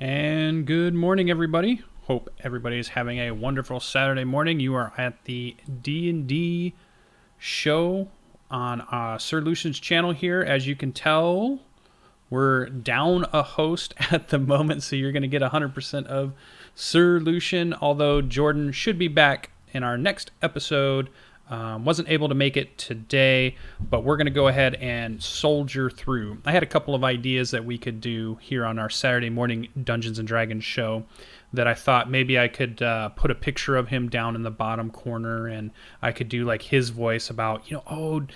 And good morning, everybody. Hope everybody is having a wonderful Saturday morning. You are at the D&D show on uh, Sir Lucian's channel here. As you can tell, we're down a host at the moment, so you're going to get 100% of Sir Lucian, although Jordan should be back in our next episode. Um, wasn't able to make it today, but we're going to go ahead and soldier through. I had a couple of ideas that we could do here on our Saturday morning Dungeons and Dragons show that I thought maybe I could uh, put a picture of him down in the bottom corner and I could do like his voice about, you know, oh,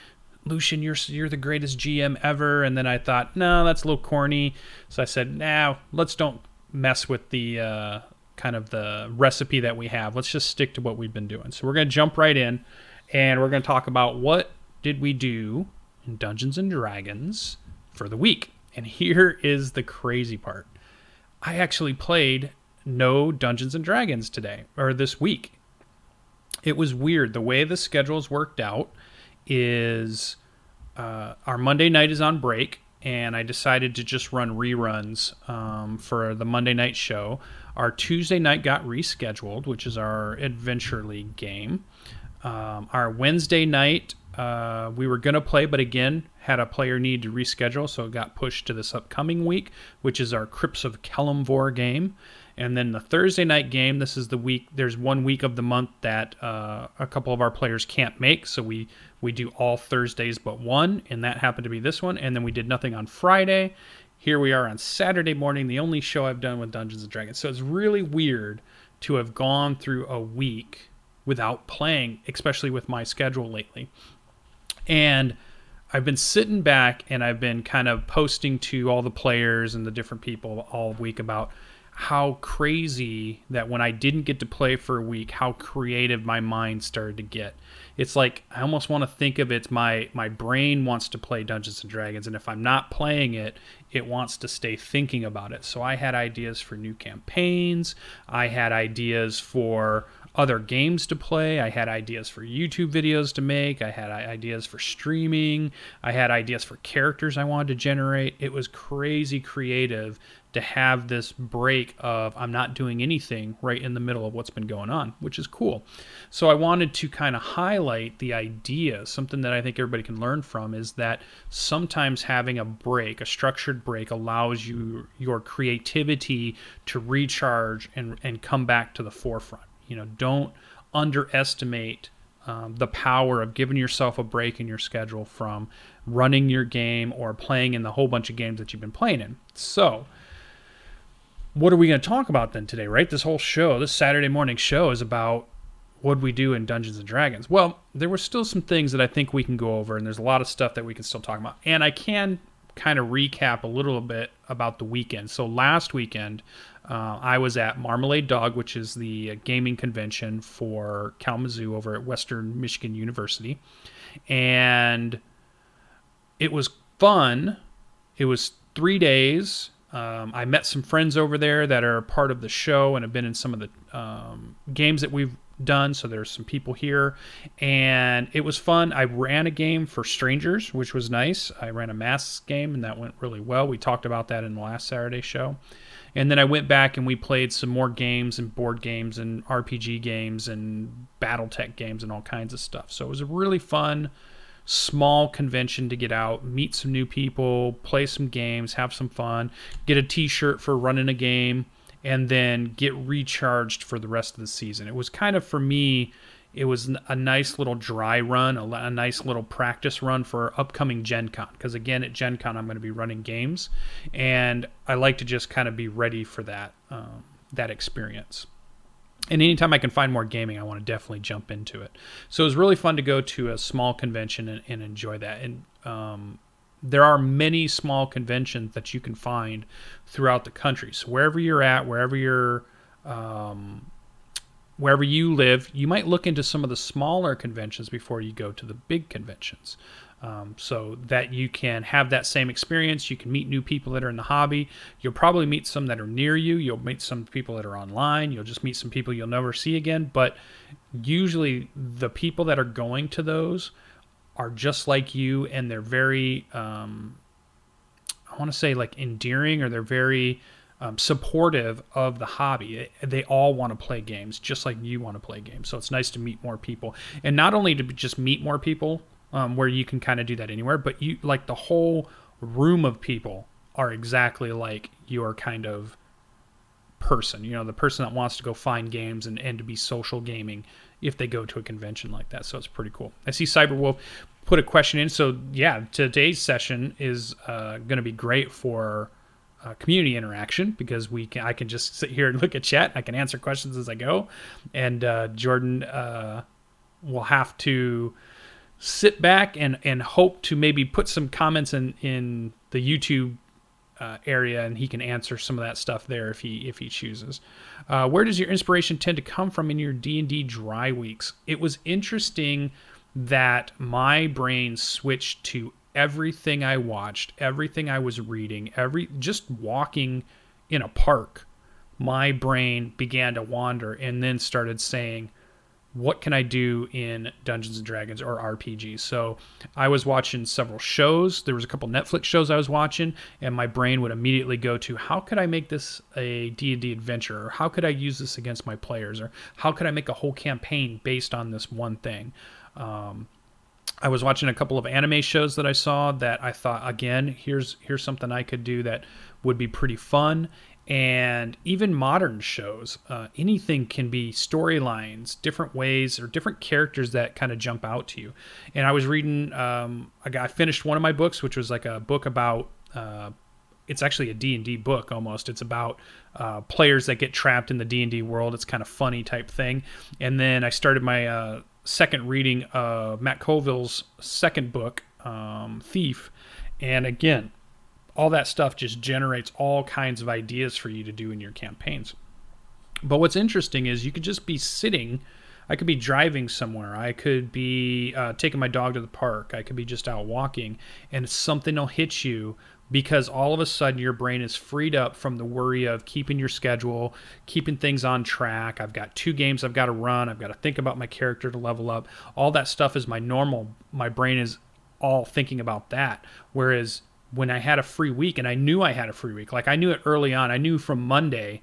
Lucian, you're you're the greatest GM ever. And then I thought, no, that's a little corny. So I said, nah, let's don't mess with the uh, kind of the recipe that we have. Let's just stick to what we've been doing. So we're going to jump right in and we're going to talk about what did we do in Dungeons and Dragons for the week. And here is the crazy part. I actually played no Dungeons and Dragons today or this week. It was weird. The way the schedules worked out is uh, our Monday night is on break, and I decided to just run reruns um, for the Monday night show. Our Tuesday night got rescheduled, which is our Adventure League game. Um, our Wednesday night, uh, we were going to play, but again, had a player need to reschedule, so it got pushed to this upcoming week, which is our Crypts of Kelemvor game. And then the Thursday night game, this is the week, there's one week of the month that uh, a couple of our players can't make, so we, we do all Thursdays but one, and that happened to be this one. And then we did nothing on Friday. Here we are on Saturday morning, the only show I've done with Dungeons and Dragons. So it's really weird to have gone through a week without playing, especially with my schedule lately. And I've been sitting back and I've been kind of posting to all the players and the different people all week about how crazy that when I didn't get to play for a week, how creative my mind started to get. It's like I almost want to think of it my my brain wants to play Dungeons and Dragons and if I'm not playing it, it wants to stay thinking about it. So I had ideas for new campaigns, I had ideas for other games to play. I had ideas for YouTube videos to make. I had ideas for streaming. I had ideas for characters I wanted to generate. It was crazy creative to have this break of I'm not doing anything right in the middle of what's been going on, which is cool. So I wanted to kind of highlight the idea, something that I think everybody can learn from is that sometimes having a break, a structured break allows you your creativity to recharge and and come back to the forefront. You know, don't underestimate um, the power of giving yourself a break in your schedule from running your game or playing in the whole bunch of games that you've been playing in. So, what are we going to talk about then today, right? This whole show, this Saturday morning show is about what we do in Dungeons and Dragons. Well, there were still some things that I think we can go over, and there's a lot of stuff that we can still talk about. And I can kind of recap a little bit about the weekend. So last weekend, uh, I was at Marmalade Dog, which is the gaming convention for Kalamazoo over at Western Michigan University, and it was fun. It was three days. Um, I met some friends over there that are part of the show and have been in some of the um, games that we've done. So there's some people here, and it was fun. I ran a game for strangers, which was nice. I ran a masks game, and that went really well. We talked about that in the last Saturday show. And then I went back and we played some more games and board games and RPG games and Battletech games and all kinds of stuff. So it was a really fun, small convention to get out, meet some new people, play some games, have some fun, get a t shirt for running a game and then get recharged for the rest of the season. It was kind of for me, it was a nice little dry run, a, a nice little practice run for upcoming Gen Con. Because again, at Gen Con, I'm going to be running games, and I like to just kind of be ready for that um, that experience. And anytime I can find more gaming, I want to definitely jump into it. So it was really fun to go to a small convention and, and enjoy that. And um, there are many small conventions that you can find throughout the country. So wherever you're at, wherever you're, um, wherever you live, you might look into some of the smaller conventions before you go to the big conventions. Um, so that you can have that same experience. You can meet new people that are in the hobby. You'll probably meet some that are near you. You'll meet some people that are online. You'll just meet some people you'll never see again. But usually, the people that are going to those are just like you and they're very um, i want to say like endearing or they're very um, supportive of the hobby. They all want to play games, just like you want to play games. So it's nice to meet more people, and not only to just meet more people, um, where you can kind of do that anywhere, but you like the whole room of people are exactly like your kind of person. You know, the person that wants to go find games and, and to be social gaming if they go to a convention like that. So it's pretty cool. I see Cyberwolf put a question in. So yeah, today's session is uh, going to be great for uh, community interaction because we can I can just sit here and look at chat. I can answer questions as I go, and uh, Jordan uh, will have to sit back and and hope to maybe put some comments in in the YouTube uh, area, and he can answer some of that stuff there if he if he chooses. Uh, where does your inspiration tend to come from in your D and D dry weeks? It was interesting that my brain switched to everything I watched, everything I was reading, every just walking in a park. My brain began to wander and then started saying, what can I do in Dungeons and Dragons or RPGs? So I was watching several shows. There was a couple Netflix shows I was watching, and my brain would immediately go to how could I make this a D&D adventure, or how could I use this against my players, or how could I make a whole campaign based on this one thing. Um, I was watching a couple of anime shows that I saw that I thought again here's here's something I could do that would be pretty fun and even modern shows uh, anything can be storylines different ways or different characters that kind of jump out to you. And i was reading um, I, got, I finished one of my books which was like a book about uh, it's actually a d&d book almost. It's about uh, players that get trapped in the d&d world. It's kind of funny type thing. And then i started my uh, second reading of matt colville's second book um, thief. And again all that stuff just generates all kinds of ideas for you to do in your campaigns. But what's interesting is you could just be sitting. I could be driving somewhere. I could be uh, taking my dog to the park. I could be just out walking, and something will hit you because all of a sudden your brain is freed up from the worry of keeping your schedule, keeping things on track. I've got two games I've got to run. I've got to think about my character to level up. All that stuff is my normal. My brain is all thinking about that. Whereas when I had a free week and I knew I had a free week. Like I knew it early on. I knew from Monday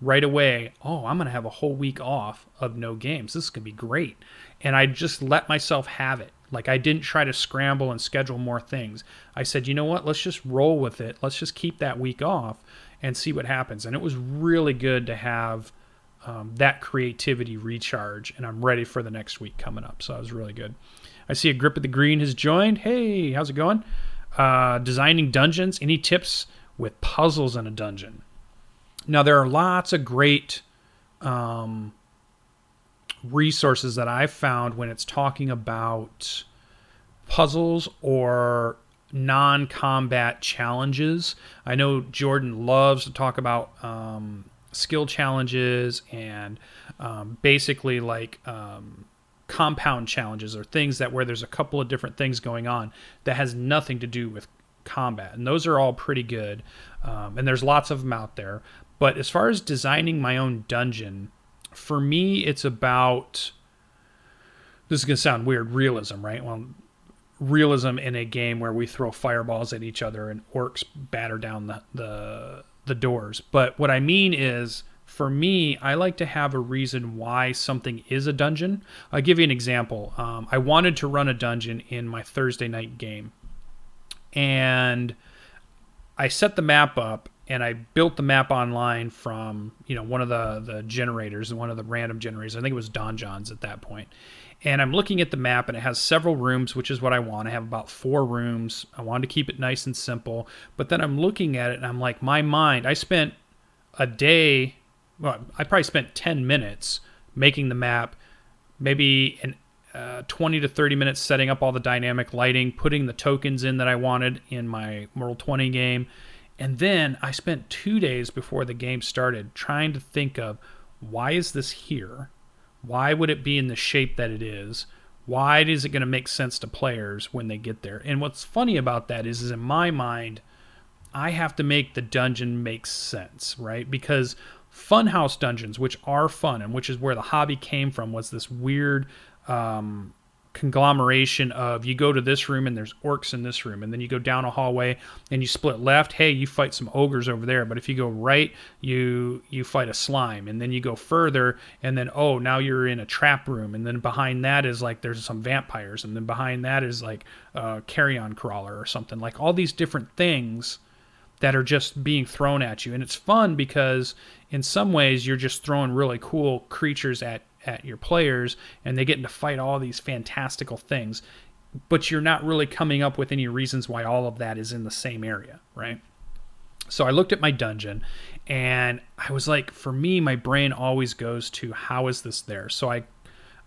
right away, oh, I'm going to have a whole week off of no games. This is going to be great. And I just let myself have it. Like I didn't try to scramble and schedule more things. I said, you know what? Let's just roll with it. Let's just keep that week off and see what happens. And it was really good to have um, that creativity recharge. And I'm ready for the next week coming up. So it was really good. I see a grip of the green has joined. Hey, how's it going? Uh, designing dungeons, any tips with puzzles in a dungeon? Now, there are lots of great um, resources that I've found when it's talking about puzzles or non combat challenges. I know Jordan loves to talk about um, skill challenges and um, basically like um, compound challenges or things that where there's a couple of different things going on that has nothing to do with combat. And those are all pretty good. Um, and there's lots of them out there. But as far as designing my own dungeon for me it's about this is going to sound weird realism right? Well realism in a game where we throw fireballs at each other and orcs batter down the the, the doors. But what i mean is for me, I like to have a reason why something is a dungeon. I'll give you an example. Um, I wanted to run a dungeon in my Thursday night game, and I set the map up and I built the map online from you know one of the the generators, one of the random generators. I think it was donjon's at that point. And I'm looking at the map, and it has several rooms, which is what I want. I have about four rooms. I wanted to keep it nice and simple. But then I'm looking at it, and I'm like, my mind. I spent a day well, I probably spent 10 minutes making the map, maybe an uh, 20 to 30 minutes setting up all the dynamic lighting, putting the tokens in that I wanted in my Roll20 game. And then I spent two days before the game started trying to think of why is this here? Why would it be in the shape that it is? Why is it going to make sense to players when they get there? And what's funny about that is, is in my mind, I have to make the dungeon make sense, right? Because funhouse dungeons, which are fun and which is where the hobby came from, was this weird um, conglomeration of you go to this room and there's orcs in this room and then you go down a hallway and you split left. Hey you fight some ogres over there but if you go right you you fight a slime and then you go further and then oh now you're in a trap room and then behind that is like there's some vampires and then behind that is like a carrion crawler or something like all these different things that are just being thrown at you. And it's fun because in some ways you're just throwing really cool creatures at at your players and they get to fight all these fantastical things but you're not really coming up with any reasons why all of that is in the same area right? So i looked at my dungeon and i was like for me my brain always goes to how is this there? So i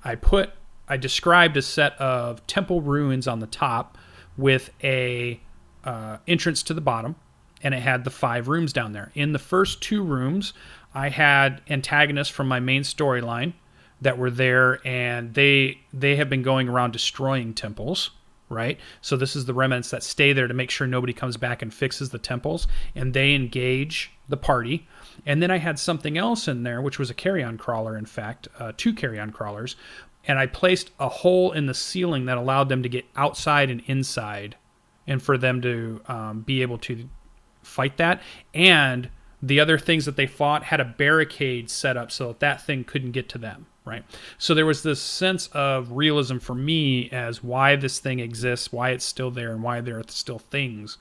i put i described a set of temple ruins on the top with a uh, entrance to the bottom and it had the five rooms down there. In the first two rooms i had antagonists from my main storyline that were there and they they have been going around destroying temples right? So this is the remnants that stay there to make sure nobody comes back and fixes the temples and they engage the party. And then i had something else in there which was a carrion crawler in fact uh, two carrion crawlers and i placed a hole in the ceiling that allowed them to get outside and inside and for them to um, be able to fight that and the other things that they fought had a barricade set up so that that thing couldn't get to them right? So there was this sense of realism for me as why this thing exists, why it's still there, and why there are still things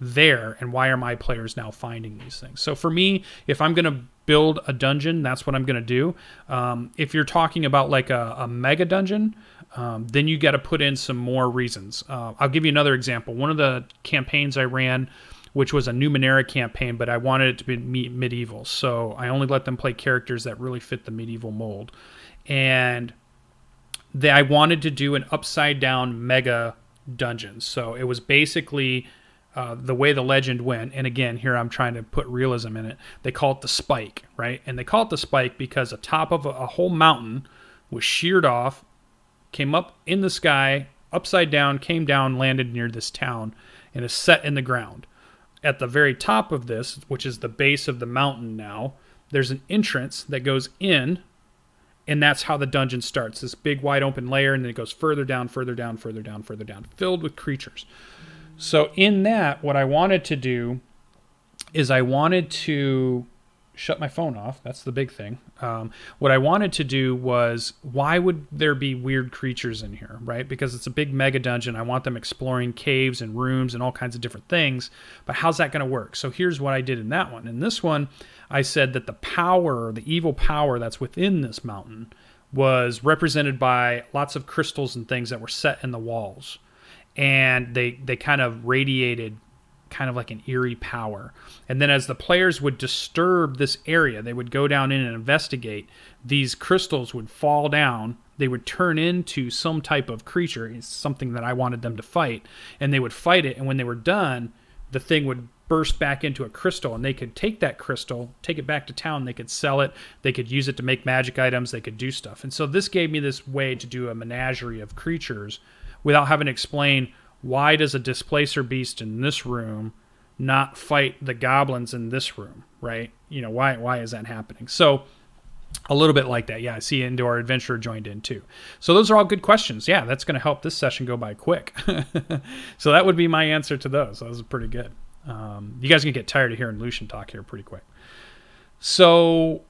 there, and why are my players now finding these things. So for me, if I'm going to build a dungeon, that's what I'm going to do. Um, if you're talking about like a, a mega dungeon, um, then you got to put in some more reasons. Uh, I'll give you another example. One of the campaigns I ran which was a Numenera campaign, but I wanted it to be medieval. So I only let them play characters that really fit the medieval mold and they, I wanted to do an upside down mega dungeon. So it was basically uh, the way the legend went. And again, here I'm trying to put realism in it. They call it the spike, right? And they call it the spike because the top of a, a whole mountain was sheared off, came up in the sky, upside down, came down, landed near this town, and is set in the ground. At the very top of this, which is the base of the mountain now, there's an entrance that goes in and that's how the dungeon starts. This big wide open layer and then it goes further down further down further down further down filled with creatures. So in that what i wanted to do is i wanted to shut my phone off. That's the big thing. Um, what i wanted to do was why would there be weird creatures in here right? Because it's a big mega dungeon. I want them exploring caves and rooms and all kinds of different things. But how's that going to work? So here's what i did in that one. In this one I said that the power, the evil power that's within this mountain, was represented by lots of crystals and things that were set in the walls. And they, they kind of radiated kind of like an eerie power. And then as the players would disturb this area, they would go down in and investigate, these crystals would fall down. They would turn into some type of creature, it's something that I wanted them to fight, and they would fight it. And when they were done, the thing would burst back into a crystal and they could take that crystal take it back to town they could sell it they could use it to make magic items they could do stuff and so this gave me this way to do a menagerie of creatures without having to explain why does a displacer beast in this room not fight the goblins in this room right? You know why why is that happening? So a little bit like that. Yeah i see indoor adventurer joined in too. So those are all good questions. Yeah that's going to help this session go by quick. So that would be my answer to those. That was pretty good. Um, you guys can get tired of hearing Lucian talk here pretty quick. So,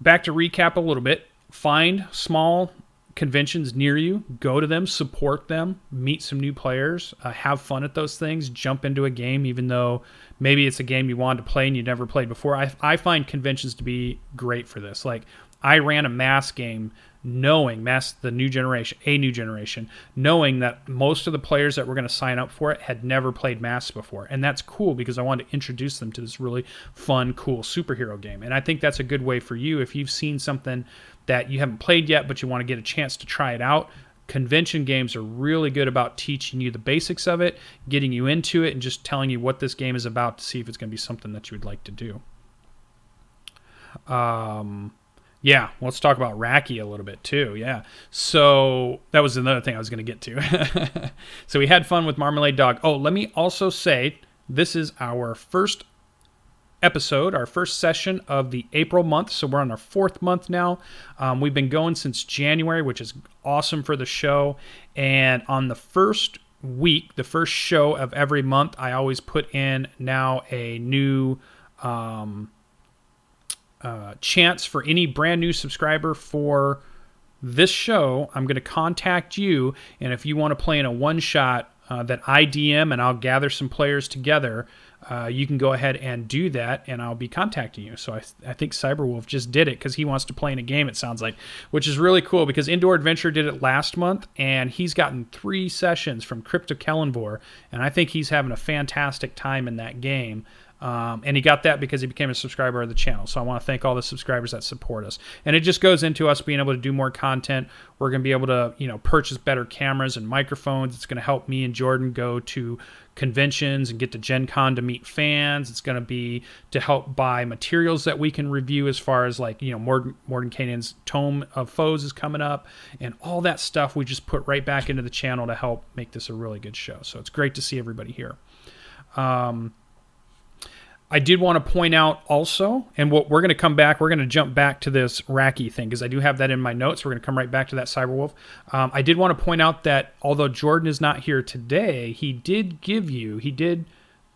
back to recap a little bit. Find small conventions near you, go to them, support them, meet some new players, uh, have fun at those things, jump into a game, even though maybe it's a game you wanted to play and you never played before. I, I find conventions to be great for this. Like, I ran a Masks game knowing Masks the new generation a new generation knowing that most of the players that were going to sign up for it had never played Masks before. And that's cool because i wanted to introduce them to this really fun cool superhero game. And i think that's a good way for you. If you've seen something that you haven't played yet but you want to get a chance to try it out convention games are really good about teaching you the basics of it getting you into it and just telling you what this game is about to see if it's going to be something that you would like to do. Um yeah, let's talk about Racky a little bit too. Yeah. So that was another thing I was going to get to. so we had fun with Marmalade Dog. Oh, let me also say this is our first episode, our first session of the April month. So we're on our fourth month now. Um, we've been going since January, which is awesome for the show. And on the first week, the first show of every month, I always put in now a new um, uh, chance for any brand new subscriber for this show. I'm going to contact you, and if you want to play in a one shot uh, that I DM and I'll gather some players together, uh, you can go ahead and do that, and I'll be contacting you. So I, th- I think Cyberwolf just did it because he wants to play in a game. It sounds like, which is really cool because Indoor Adventure did it last month, and he's gotten three sessions from Crypto Kelemvor, and I think he's having a fantastic time in that game. Um, and he got that because he became a subscriber of the channel. So I want to thank all the subscribers that support us. And it just goes into us being able to do more content. We're going to be able to, you know, purchase better cameras and microphones. It's going to help me and Jordan go to conventions and get to Gen Con to meet fans. It's going to be to help buy materials that we can review as far as like, you know, Morgan, Mordenkainen's Tome of Foes is coming up and all that stuff we just put right back into the channel to help make this a really good show. So it's great to see everybody here. Um, I did want to point out also, and what we're going to come back, we're going to jump back to this Racky thing because I do have that in my notes. We're going to come right back to that Cyberwolf. Um, I did want to point out that although Jordan is not here today, he did give you, he did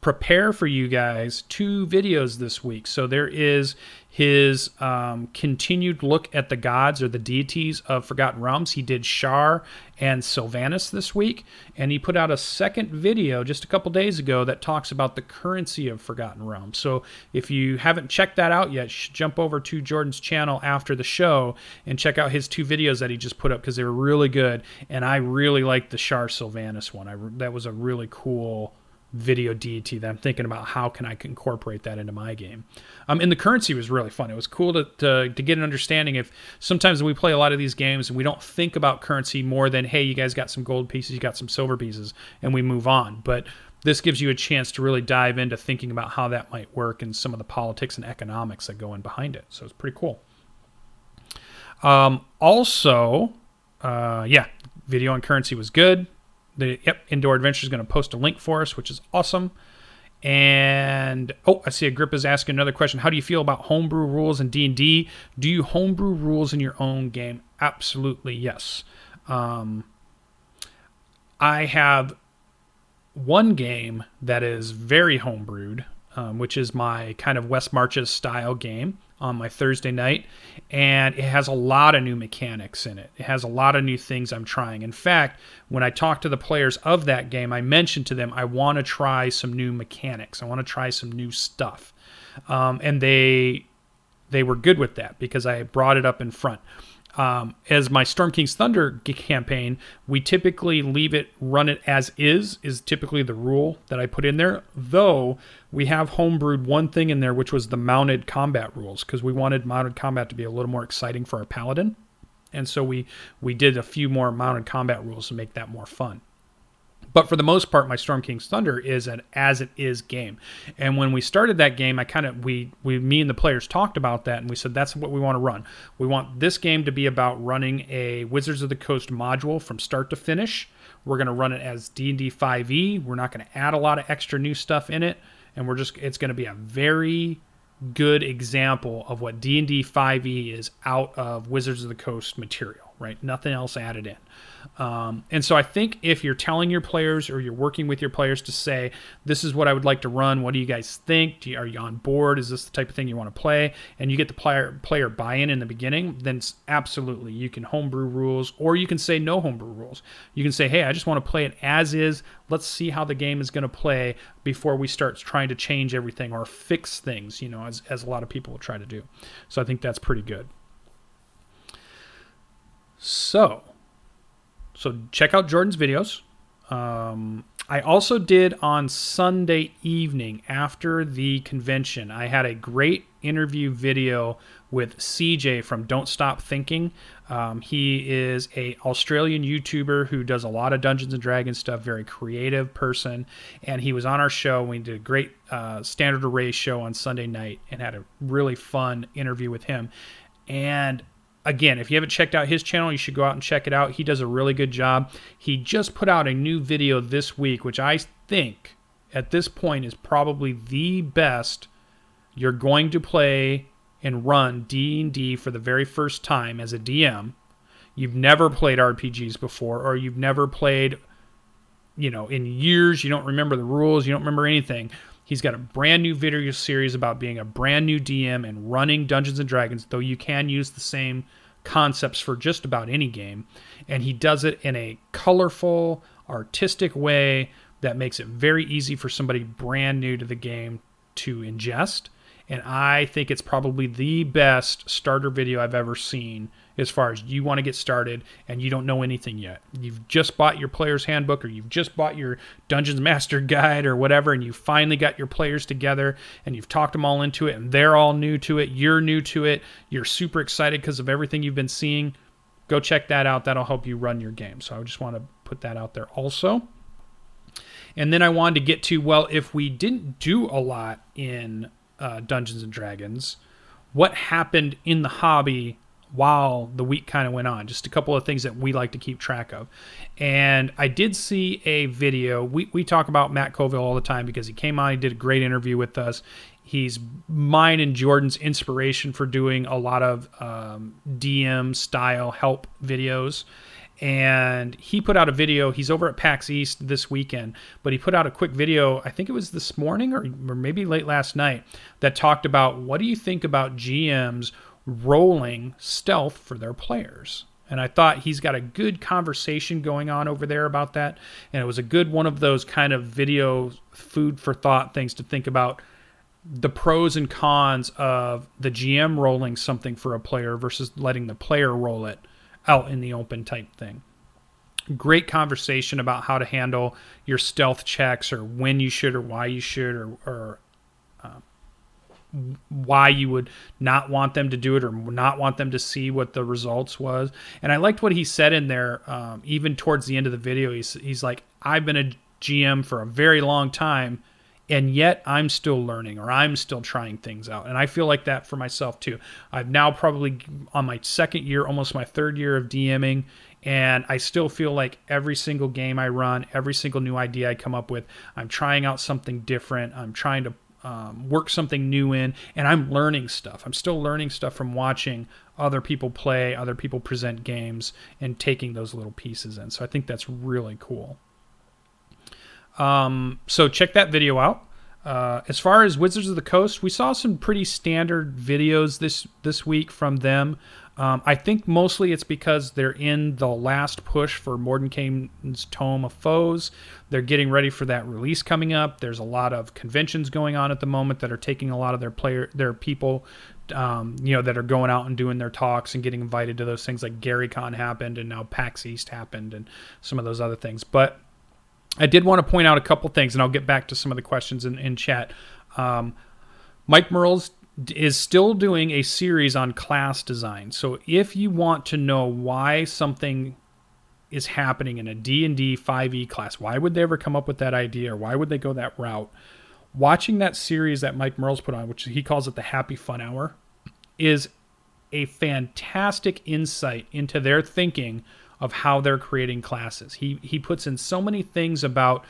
prepare for you guys two videos this week. So there is his um, continued look at the gods or the deities of Forgotten Realms. He did Shar and Silvanus this week, and he put out a second video just a couple days ago that talks about the currency of Forgotten Realms. So if you haven't checked that out yet, jump over to Jordan's channel after the show and check out his two videos that he just put up because they were really good. And I really liked the Shar Silvanus one. I, that was a really cool video deity that I'm thinking about how can I incorporate that into my game. Um, and the currency was really fun. It was cool to, to, to get an understanding if sometimes we play a lot of these games and we don't think about currency more than, hey, you guys got some gold pieces, you got some silver pieces, and we move on. But this gives you a chance to really dive into thinking about how that might work and some of the politics and economics that go in behind it. So it's pretty cool. Um, also, uh, yeah, video on currency was good the yep indoor adventure is going to post a link for us which is awesome. And oh i see agrippa's asking another question. How do you feel about homebrew rules in d&d do you homebrew rules in your own game? Absolutely yes. Um, i have one game that is very homebrewed um, which is my kind of west marches style game on my Thursday night, and it has a lot of new mechanics in it. It has a lot of new things I'm trying. In fact, when I talked to the players of that game, I mentioned to them I want to try some new mechanics. I want to try some new stuff, um, and they they were good with that because I brought it up in front. Um, as my Storm King's Thunder campaign, we typically leave it, run it as is, is typically the rule that I put in there. Though we have homebrewed one thing in there, which was the mounted combat rules, because we wanted mounted combat to be a little more exciting for our paladin. And so we we did a few more mounted combat rules to make that more fun. But for the most part, my Storm King's Thunder is an as it is game. And when we started that game, I kind of we we me and the players talked about that, and we said that's what we want to run. We want this game to be about running a Wizards of the Coast module from start to finish. We're going to run it as D&D 5e. We're not going to add a lot of extra new stuff in it, and we're just it's going to be a very good example of what D&D 5e is out of Wizards of the Coast material, right? Nothing else added in. Um, and so I think if you're telling your players or you're working with your players to say, this is what I would like to run, what do you guys think? You, are you on board? Is this the type of thing you want to play? And you get the player player buy-in in the beginning, then absolutely you can homebrew rules or you can say no homebrew rules. You can say, hey, I just want to play it as is. Let's see how the game is going to play before we start trying to change everything or fix things, you know, as, as a lot of people will try to do. So I think that's pretty good. So, so check out Jordan's videos. Um, I also did on Sunday evening after the convention. I had a great interview video with CJ from Don't Stop Thinking. Um, he is a Australian YouTuber who does a lot of Dungeons and Dragons stuff. Very creative person, and he was on our show. We did a great uh, standard array show on Sunday night and had a really fun interview with him. And again, if you haven't checked out his channel, you should go out and check it out. He does a really good job. He just put out a new video this week, which I think at this point is probably the best you're going to play and run D&D for the very first time as a DM, you've never played RPGs before or you've never played you know, in years, you don't remember the rules, you don't remember anything. He's got a brand new video series about being a brand new DM and running Dungeons and Dragons, though you can use the same concepts for just about any game. And he does it in a colorful, artistic way that makes it very easy for somebody brand new to the game to ingest. And I think it's probably the best starter video I've ever seen as far as you want to get started and you don't know anything yet. You've just bought your player's handbook or you've just bought your Dungeons Master guide or whatever, and you finally got your players together and you've talked them all into it, and they're all new to it. You're new to it. You're super excited because of everything you've been seeing. Go check that out. That'll help you run your game. So I just want to put that out there also. And then I wanted to get to well, if we didn't do a lot in uh, Dungeons and Dragons, what happened in the hobby while the week kind of went on. Just a couple of things that we like to keep track of. And I did see a video. We, we talk about Matt Colville all the time because he came on, he did a great interview with us. He's mine and Jordan's inspiration for doing a lot of um, DM style help videos. And he put out a video. He's over at PAX East this weekend, but he put out a quick video. I think it was this morning or, or maybe late last night that talked about what do you think about GMs rolling stealth for their players. And I thought he's got a good conversation going on over there about that. And it was a good one of those kind of video food for thought things to think about the pros and cons of the GM rolling something for a player versus letting the player roll it out in the open type thing. Great conversation about how to handle your stealth checks or when you should or why you should or, or why you would not want them to do it or not want them to see what the results was. And I liked what he said in there, um, even towards the end of the video. He's, he's like, I've been a GM for a very long time, and yet I'm still learning or I'm still trying things out. And I feel like that for myself too. I've now probably on my second year, almost my third year of DMing. And I still feel like every single game I run, every single new idea I come up with, I'm trying out something different. I'm trying to um, work something new in, and I'm learning stuff. I'm still learning stuff from watching other people play, other people present games, and taking those little pieces in. So I think that's really cool. Um, so check that video out. Uh, as far as Wizards of the Coast, we saw some pretty standard videos this this week from them. Um, I think mostly it's because they're in the last push for Mordenkainen's Tome of Foes. They're getting ready for that release coming up. There's a lot of conventions going on at the moment that are taking a lot of their player, their people, um, you know, that are going out and doing their talks and getting invited to those things. Like GaryCon happened, and now PAX East happened, and some of those other things. But I did want to point out a couple things, and I'll get back to some of the questions in, in chat. Um, Mike Mearls is still doing a series on class design. So if you want to know why something is happening in a D&D 5e class, why would they ever come up with that idea or why would they go that route? Watching that series that Mike Mearls put on, which he calls it the Happy Fun Hour, is a fantastic insight into their thinking of how they're creating classes. He he puts in so many things about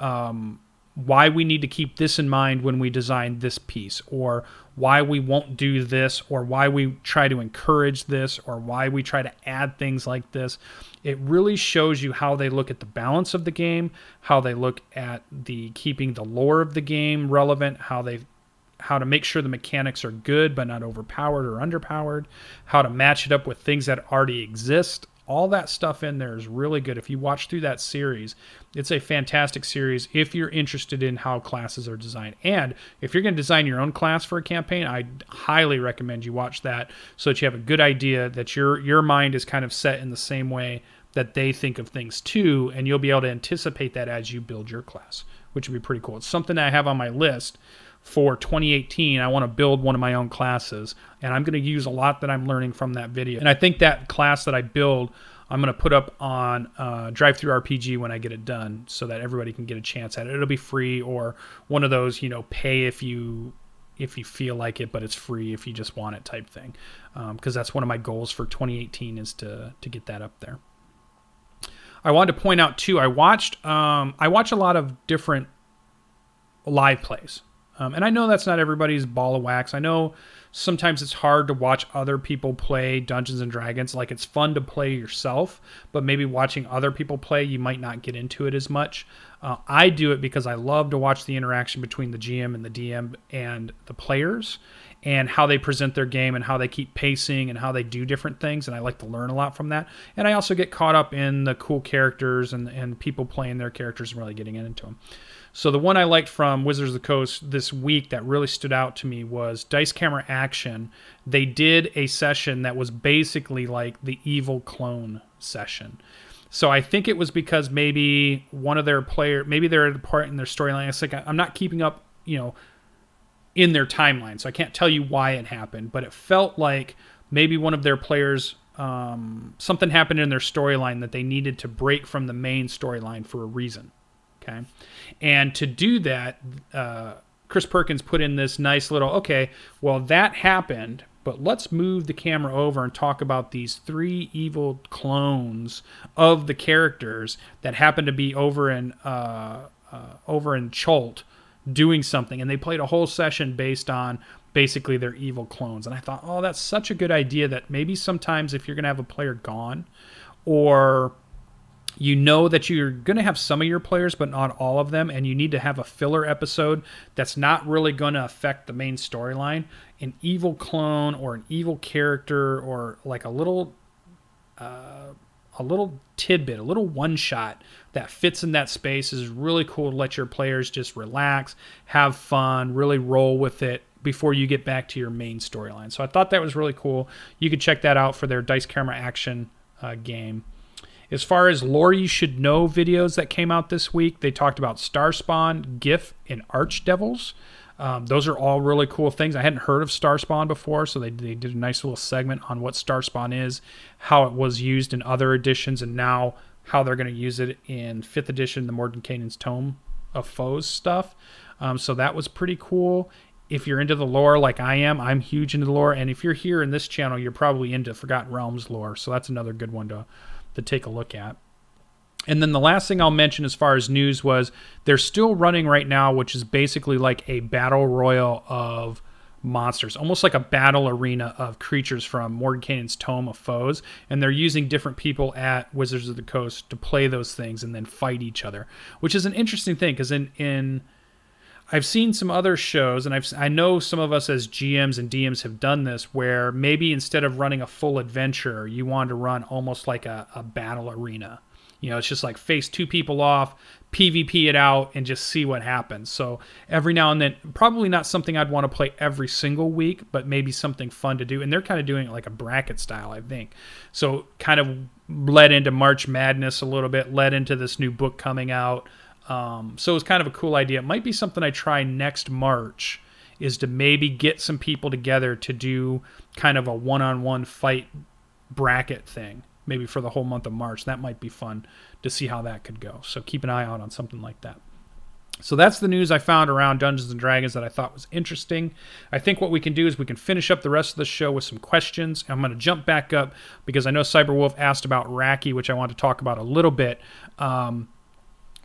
um, why we need to keep this in mind when we design this piece, or why we won't do this, or why we try to encourage this, or why we try to add things like this. It really shows you how they look at the balance of the game, how they look at the keeping the lore of the game relevant, how they how to make sure the mechanics are good but not overpowered or underpowered, how to match it up with things that already exist all that stuff in there is really good. If you watch through that series, it's a fantastic series if you're interested in how classes are designed. And if you're going to design your own class for a campaign, I highly recommend you watch that so that you have a good idea that your your mind is kind of set in the same way that they think of things too, and you'll be able to anticipate that as you build your class, which would be pretty cool. It's something I have on my list for 2018, I want to build one of my own classes, and I'm going to use a lot that I'm learning from that video. And I think that class that I build, I'm going to put up on uh, RPG when I get it done, so that everybody can get a chance at it. It'll be free, or one of those, you know, pay if you if you feel like it, but it's free if you just want it type thing. Because um, that's one of my goals for 2018 is to to get that up there. I wanted to point out too. I watched um, I watch a lot of different live plays Um, and I know that's not everybody's ball of wax. I know sometimes it's hard to watch other people play Dungeons and Dragons. Like it's fun to play yourself, but maybe watching other people play, you might not get into it as much. Uh, I do it because I love to watch the interaction between the GM and the DM and the players and how they present their game and how they keep pacing and how they do different things. And I like to learn a lot from that. And I also get caught up in the cool characters and, and people playing their characters and really getting into them. So the one I liked from Wizards of the Coast this week that really stood out to me was Dice Camera Action. They did a session that was basically like the evil clone session. So I think it was because maybe one of their player, maybe they're at a part in their storyline. It's like I'm not keeping up, you know, in their timeline, so I can't tell you why it happened. But it felt like maybe one of their players, um, something happened in their storyline that they needed to break from the main storyline for a reason. Okay. And to do that, uh, Chris Perkins put in this nice little, okay, well, that happened, but let's move the camera over and talk about these three evil clones of the characters that happen to be over in uh, uh, over in Chult doing something, and they played a whole session based on basically their evil clones. And I thought, oh, that's such a good idea that maybe sometimes if you're going to have a player gone, or you know that you're going to have some of your players, but not all of them, and you need to have a filler episode that's not really going to affect the main storyline. An evil clone or an evil character or like a little, uh, a little tidbit, a little one shot that fits in that space is really cool to let your players just relax, have fun, really roll with it before you get back to your main storyline. So I thought that was really cool. You could check that out for their dice camera action uh, game. As far as lore you should know videos that came out this week, they talked about Starspawn, Gith, and Archdevils. Um, those are all really cool things. I hadn't heard of Starspawn before, so they, they did a nice little segment on what Starspawn is, how it was used in other editions, and now how they're going to use it in 5th edition, the Mordenkainen's Tome of Foes stuff. Um, so that was pretty cool. If you're into the lore like I am, I'm huge into the lore. And if you're here in this channel, you're probably into Forgotten Realms lore. So that's another good one to to take a look at. And then the last thing I'll mention as far as news was they're still running right now, which is basically like a battle royal of monsters, almost like a battle arena of creatures from Mordenkainen's Tome of Foes. And they're using different people at Wizards of the Coast to play those things and then fight each other, which is an interesting thing because in in I've seen some other shows, and I've I know some of us as GMs and DMs have done this, where maybe instead of running a full adventure, you want to run almost like a, a battle arena. You know, it's just like face two people off, PvP it out, and just see what happens. So every now and then, probably not something I'd want to play every single week, but maybe something fun to do. And they're kind of doing it like a bracket style, I think. So kind of led into March Madness a little bit, led into this new book coming out. Um, so it's kind of a cool idea. It might be something I try next March is to maybe get some people together to do kind of a one-on-one fight bracket thing maybe for the whole month of March. That might be fun to see how that could go. So keep an eye out on something like that. So that's the news I found around Dungeons and Dragons that I thought was interesting. I think what we can do is we can finish up the rest of the show with some questions. I'm going to jump back up because I know Cyberwolf asked about Raki, which I want to talk about a little bit. Um,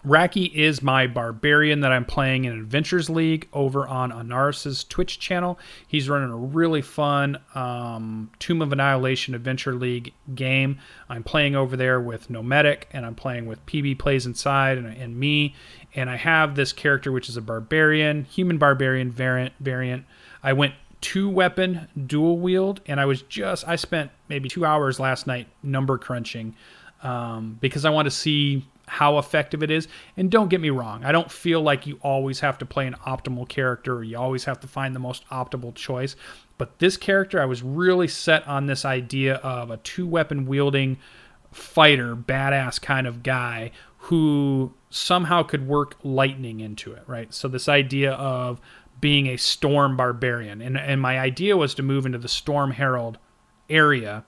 Raki is my barbarian that I'm playing in Adventures League over on Anaris's Twitch channel. He's running a really fun um, Tomb of Annihilation Adventure League game. I'm playing over there with Nomadic, and I'm playing with PB Plays Inside and, and me. And I have this character which is a barbarian, human barbarian variant. variant. I went two weapon dual wield, and I was just I spent maybe two hours last night number crunching um, because I want to see how effective it is. And don't get me wrong, I don't feel like you always have to play an optimal character or you always have to find the most optimal choice. But this character, I was really set on this idea of a two weapon wielding fighter, badass kind of guy who somehow could work lightning into it, right? So, this idea of being a storm barbarian. And, and my idea was to move into the Storm Herald area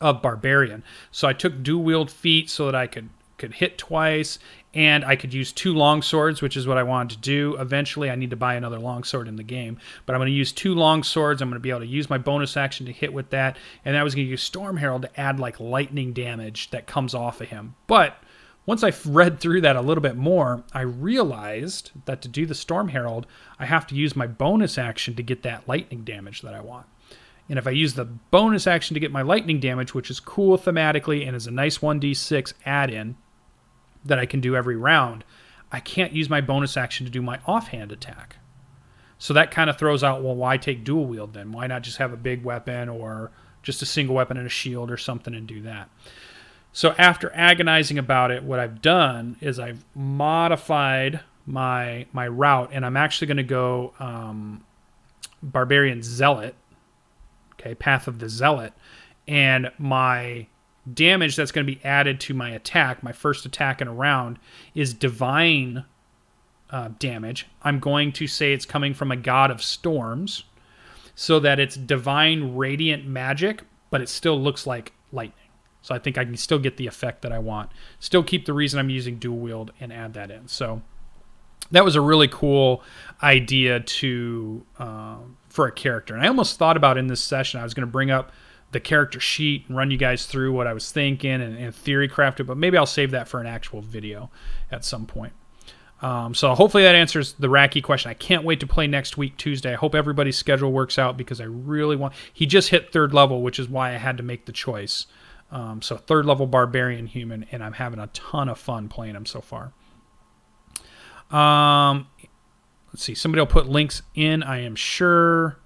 of barbarian. So I took dual wield feat so that I could could hit twice, and I could use two long swords, which is what I wanted to do. Eventually, I need to buy another long sword in the game, but I'm going to use two long swords. I'm going to be able to use my bonus action to hit with that, and I was going to use Storm Herald to add like lightning damage that comes off of him. But once I read through that a little bit more, I realized that to do the Storm Herald, I have to use my bonus action to get that lightning damage that I want. And if I use the bonus action to get my lightning damage, which is cool thematically and is a nice 1d6 add in that I can do every round, I can't use my bonus action to do my offhand attack. So that kind of throws out well, why take dual wield then? Why not just have a big weapon or just a single weapon and a shield or something and do that? So after agonizing about it, what I've done is I've modified my my route, and I'm actually going to go um, barbarian zealot. Okay, path of the zealot, and my damage that's going to be added to my attack, my first attack in a round, is divine uh, damage. I'm going to say it's coming from a god of storms, so that it's divine radiant magic, but it still looks like lightning. So I think I can still get the effect that I want. Still keep the reason I'm using dual wield and add that in. So that was a really cool idea to uh, for a character. And I almost thought about in this session I was going to bring up the character sheet and run you guys through what I was thinking and, and theory craft it, but maybe I'll save that for an actual video at some point. Um, so hopefully that answers the Racky question. I can't wait to play next week Tuesday. I hope everybody's schedule works out because I really want. He just hit third level, which is why I had to make the choice. Um, so third level barbarian human, and I'm having a ton of fun playing him so far. Um, let's see. Somebody will put links in. I am sure.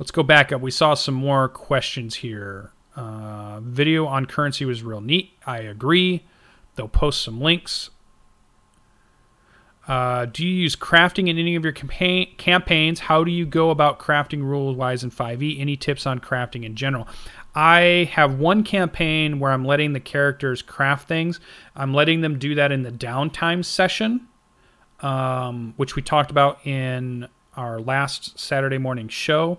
Let's go back up. We saw some more questions here. Uh, video on currency was real neat. I agree. They'll post some links. Uh, do you use crafting in any of your campaign- campaigns? How do you go about crafting rules wise in 5e? Any tips on crafting in general? I have one campaign where I'm letting the characters craft things. I'm letting them do that in the downtime session, um, which we talked about in our last Saturday morning show.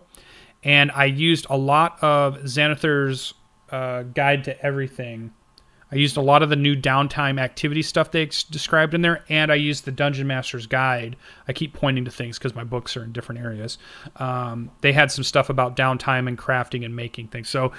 And I used a lot of Xanathar's uh, Guide to Everything I used a lot of the new downtime activity stuff they ex- described in there, and I used the Dungeon Master's Guide. I keep pointing to things because my books are in different areas. Um, they had some stuff about downtime and crafting and making things. So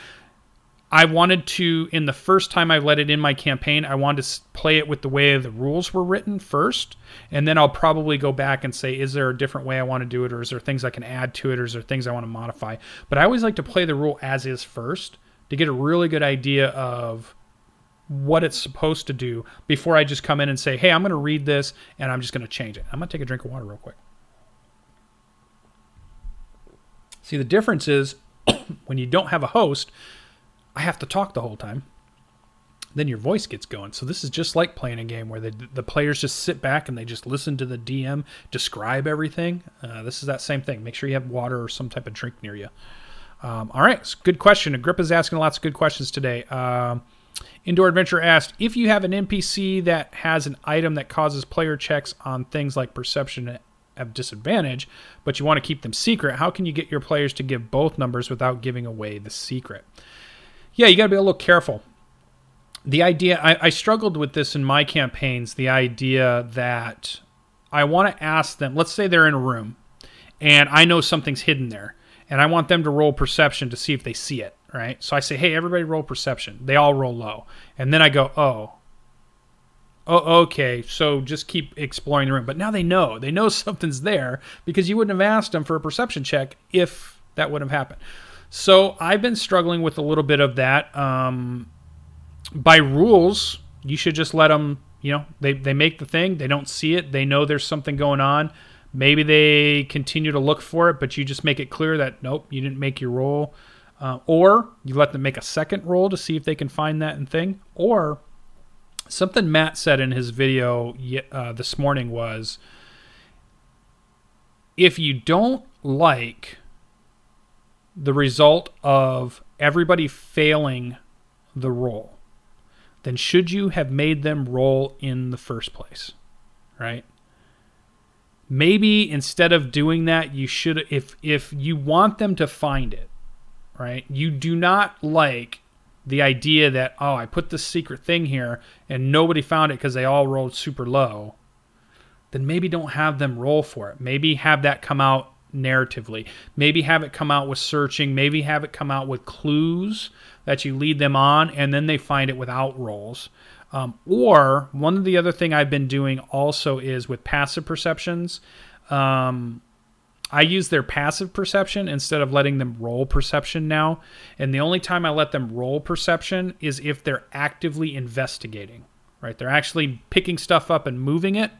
I wanted to, in the first time I let it in my campaign, I wanted to play it with the way the rules were written first, and then I'll probably go back and say, is there a different way I want to do it, or is there things I can add to it, or is there things I want to modify? But I always like to play the rule as is first to get a really good idea of what it's supposed to do before I just come in and say, hey, I'm going to read this and I'm just going to change it. I'm going to take a drink of water real quick. See, the difference is when you don't have a host, I have to talk the whole time. Then your voice gets going. So this is just like playing a game where the, the players just sit back and they just listen to the DM describe everything. Uh, this is that same thing. Make sure you have water or some type of drink near you. Um, all right, good question. Agrippa's asking lots of good questions today. Um, Indoor Adventure asked if you have an NPC that has an item that causes player checks on things like perception of disadvantage, but you want to keep them secret, how can you get your players to give both numbers without giving away the secret? Yeah, you got to be a little careful. The idea, I, I struggled with this in my campaigns, the idea that I want to ask them, let's say they're in a room and I know something's hidden there, and I want them to roll perception to see if they see it right? So I say, hey, everybody roll perception. They all roll low. And then I go, oh, oh, okay, so just keep exploring the room. But now they know. They know something's there because you wouldn't have asked them for a perception check if that would have happened. So I've been struggling with a little bit of that. Um, by rules, you should just let them, you know, they, they make the thing, they don't see it, they know there's something going on. Maybe they continue to look for it, but you just make it clear that, nope, you didn't make your roll. Uh, or you let them make a second roll to see if they can find that and thing. Or something Matt said in his video uh, this morning was if you don't like the result of everybody failing the roll, then should you have made them roll in the first place? Right? Maybe instead of doing that, you should if if you want them to find it, right? You do not like the idea that, oh, I put this secret thing here and nobody found it because they all rolled super low, then maybe don't have them roll for it. Maybe have that come out narratively. Maybe have it come out with searching. Maybe have it come out with clues that you lead them on and then they find it without rolls. Um, or one of the other thing I've been doing also is with passive perceptions. Um, I use their passive perception instead of letting them roll perception now. And the only time I let them roll perception is if they're actively investigating, right? They're actually picking stuff up and moving it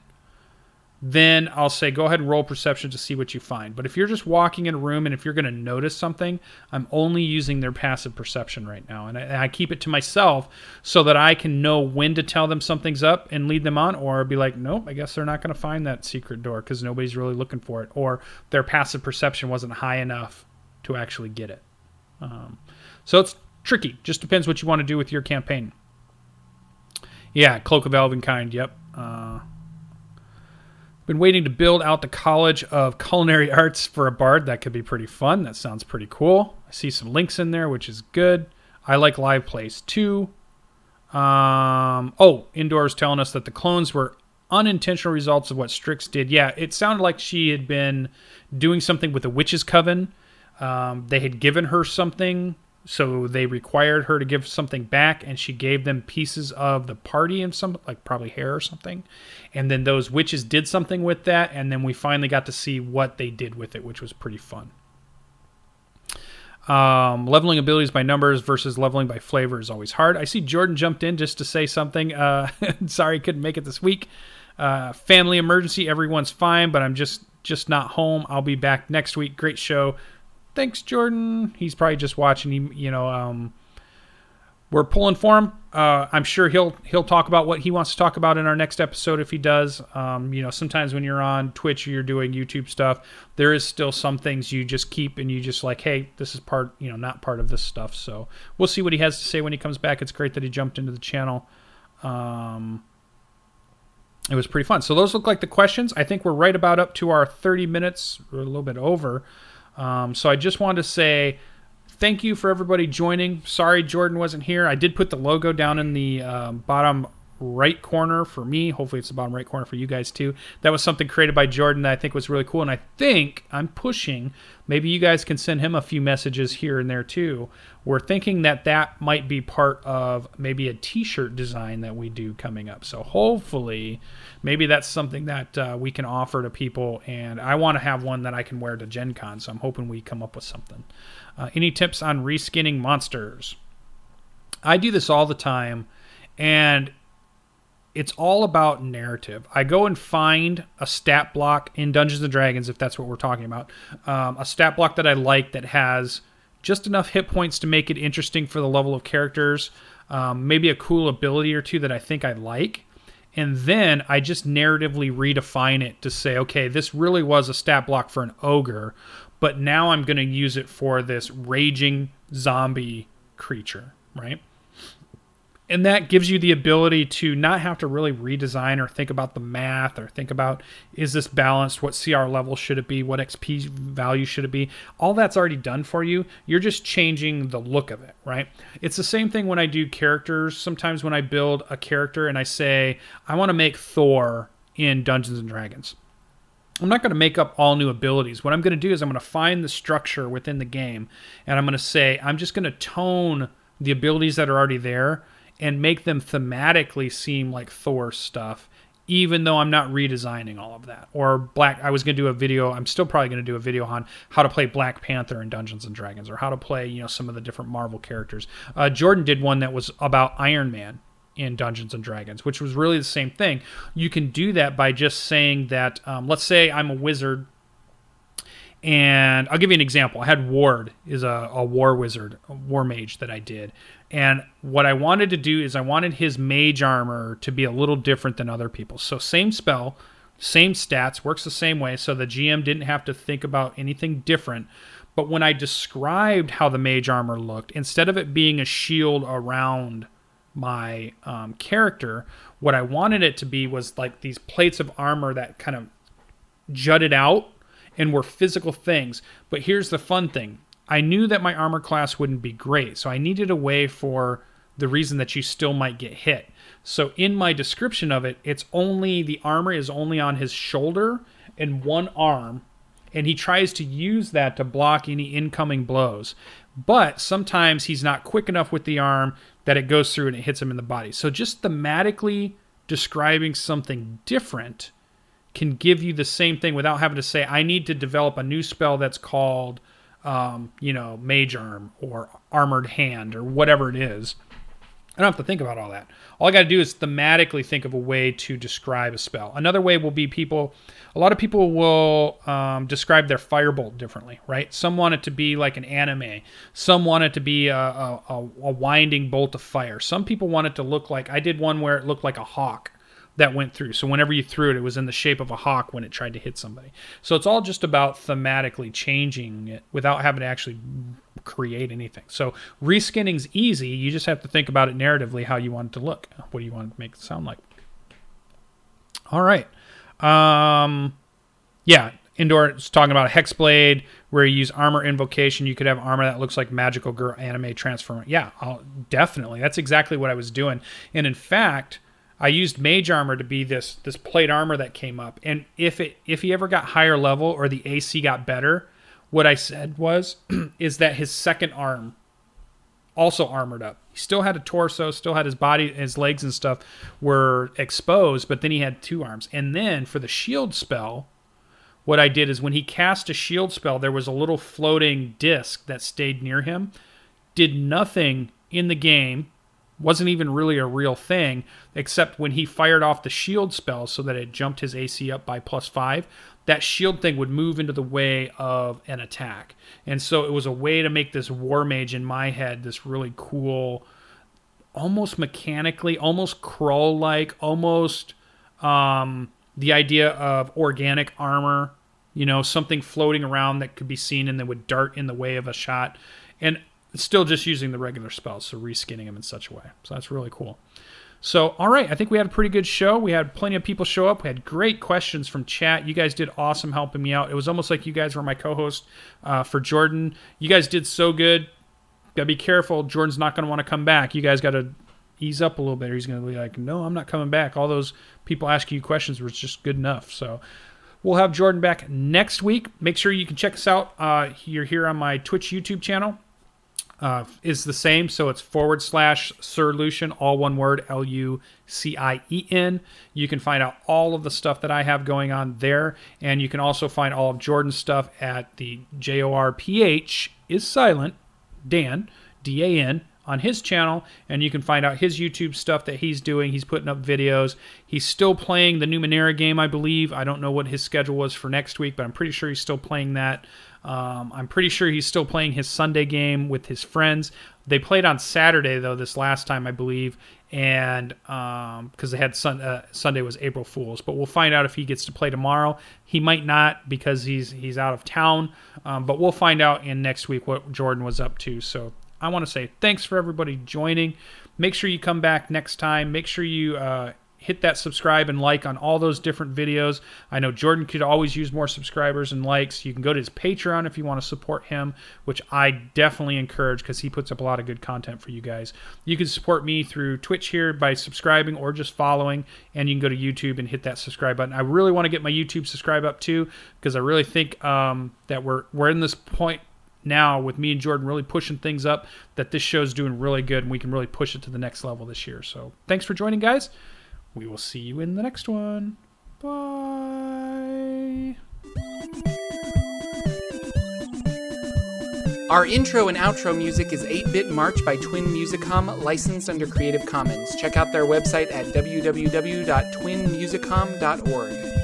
then I'll say go ahead and roll perception to see what you find. But if you're just walking in a room and if you're going to notice something, I'm only using their passive perception right now. And I, and I, keep it to myself so that I can know when to tell them something's up and lead them on, or be like, nope, I guess they're not going to find that secret door because nobody's really looking for it, or their passive perception wasn't high enough to actually get it. Um, so it's tricky. Just depends what you want to do with your campaign. Yeah, Cloak of Elvenkind. Yep. Uh, been waiting to build out the College of Culinary Arts for a bard. That could be pretty fun. That sounds pretty cool. I see some links in there, which is good. I like live plays too. Um, oh, Indoors telling us that the clones were unintentional results of what Strix did. Yeah, it sounded like she had been doing something with the Witch's Coven. Um, they had given her something so they required her to give something back and she gave them pieces of the party and some like probably hair or something. And then those witches did something with that and then we finally got to see what they did with it which was pretty fun. Um, leveling abilities by numbers versus leveling by flavor is always hard. I see jordan jumped in just to say something. Uh, sorry couldn't make it this week. Uh, family emergency everyone's fine but i'm just just not home. I'll be back next week. Great show thanks, Jordan. He's probably just watching. He, you know, um, we're pulling for him. Uh, I'm sure he'll he'll talk about what he wants to talk about in our next episode if he does. Um, you know, sometimes when you're on Twitch or you're doing YouTube stuff, there is still some things you just keep and you just like, hey, this is part, you know, not part of this stuff. So we'll see what he has to say when he comes back. It's great that he jumped into the channel. Um, it was pretty fun. So those look like the questions. I think we're right about up to our 30 minutes, or a little bit over. Um, so I just wanted to say thank you for everybody joining. Sorry Jordan wasn't here. I did put the logo down in the um, bottom right corner for me. Hopefully, it's the bottom right corner for you guys too. That was something created by Jordan that I think was really cool. And I think I'm pushing. Maybe you guys can send him a few messages here and there too. We're thinking that that might be part of maybe a t shirt design that we do coming up. So hopefully, maybe that's something that uh, we can offer to people. And I want to have one that I can wear to Gen Con. So I'm hoping we come up with something. Uh, any tips on reskinning monsters? I do this all the time. And it's all about narrative. I go and find a stat block in Dungeons and Dragons, if that's what we're talking about, um, a stat block that I like that has just enough hit points to make it interesting for the level of characters, um, maybe a cool ability or two that I think I like. And then I just narratively redefine it to say, okay, this really was a stat block for an ogre, but now I'm going to use it for this raging zombie creature, right? And that gives you the ability to not have to really redesign or think about the math or think about is this balanced? What cr level should it be? What xp value should it be? All that's already done for you. You're just changing the look of it right? It's the same thing when i do characters. Sometimes when i build a character and i say i want to make thor in dungeons and dragons. I'm not going to make up all new abilities. What I'm going to do is I'm going to find the structure within the game and I'm going to say, I'm just going to tone the abilities that are already there and make them thematically seem like Thor stuff, even though I'm not redesigning all of that. Or Black, I was going to do a video, I'm still probably going to do a video on how to play Black Panther in Dungeons and Dragons, or how to play, you know, some of the different Marvel characters. Uh, Jordan did one that was about Iron Man in Dungeons and Dragons, which was really the same thing. You can do that by just saying that, um, let's say I'm a wizard and I'll give you an example. I had Ward is a, a war wizard, a war mage that I did. And what I wanted to do is I wanted his mage armor to be a little different than other people's. So same spell, same stats, works the same way. So the GM didn't have to think about anything different. But when I described how the mage armor looked, instead of it being a shield around my um, character, what I wanted it to be was like these plates of armor that kind of jutted out and were physical things. But here's the fun thing I knew that my armor class wouldn't be great, so I needed a way for the reason that you still might get hit. So in my description of it, it's only the armor is only on his shoulder and one arm, and he tries to use that to block any incoming blows. But sometimes he's not quick enough with the arm that it goes through and it hits him in the body. So just thematically describing something different can give you the same thing without having to say, I need to develop a new spell that's called, um, you know, Mage Arm or Armored Hand or whatever it is. I don't have to think about all that. All I got to do is thematically think of a way to describe a spell. Another way will be people, a lot of people will um, describe their firebolt differently, right? Some want it to be like an anime. Some want it to be a, a, a winding bolt of fire. Some people want it to look like, I did one where it looked like a hawk that went through. So whenever you threw it, it was in the shape of a hawk when it tried to hit somebody. So it's all just about thematically changing it without having to actually create anything. So reskinning's easy. You just have to think about it narratively how you want it to look. What do you want to make it sound like? All right. Um, yeah, Indoor is talking about a hexblade where you use armor invocation. You could have armor that looks like magical girl anime transformer. Yeah, I'll, definitely. That's exactly what I was doing. And in fact, I used mage armor to be this this plate armor that came up. And if it if he ever got higher level or the AC got better, what I said was is that his second arm also armored up. He still had a torso, still had his body, his legs and stuff were exposed, but then he had two arms. And then for the shield spell, what I did is when he cast a shield spell, there was a little floating disc that stayed near him, did nothing in the game wasn't even really a real thing, except when he fired off the shield spell so that it jumped his AC up by plus five. That shield thing would move into the way of an attack. And so it was a way to make this War Mage in my head this really cool, almost mechanically, almost crawl like, almost um, the idea of organic armor, you know, something floating around that could be seen and that would dart in the way of a shot. And still just using the regular spells, so reskinning them in such a way. So that's really cool. So, all right, I think we had a pretty good show. We had plenty of people show up. We had great questions from chat. You guys did awesome helping me out. It was almost like you guys were my co host uh, for Jordan. You guys did so good. Gotta be careful. Jordan's not gonna want to come back. You guys gotta ease up a little bit. Or he's gonna be like, no, I'm not coming back. All those people asking you questions were just good enough. So, We'll have Jordan back next week. Make sure you can check us out. Uh, you're here on my Twitch YouTube channel uh, is the same. So it's forward slash solution, all one word, L U C I E N. You can find out all of the stuff that I have going on there. And you can also find all of Jordan's stuff at the J O R P H is silent, Dan, D A N, on his channel. And you can find out his YouTube stuff that he's doing. He's putting up videos. He's still playing the Numenera game, I believe. I don't know what his schedule was for next week, but I'm pretty sure he's still playing that. Um, I'm pretty sure he's still playing his Sunday game with his friends. They played on Saturday though this last time I believe, and because um, they had sun, uh, Sunday was April Fools. But we'll find out if he gets to play tomorrow. He might not because he's he's out of town. Um, but we'll find out in next week what Jordan was up to. So I want to say thanks for everybody joining. Make sure you come back next time. Make sure you uh, hit that subscribe and like on all those different videos. I know Jordan could always use more subscribers and likes. You can go to his Patreon if you want to support him, which I definitely encourage because he puts up a lot of good content for you guys. You can support me through Twitch here by subscribing or just following, and you can go to YouTube and hit that subscribe button. I really want to get my YouTube subscribe up too because I really think um, that we're we're in this point now with me and Jordan really pushing things up that this show's doing really good and we can really push it to the next level this year. So thanks for joining guys. We will see you in the next one. Bye. Our intro and outro music is 8 Bit March by Twin Musicom, licensed under Creative Commons. Check out their website at www.twinmusicom.org.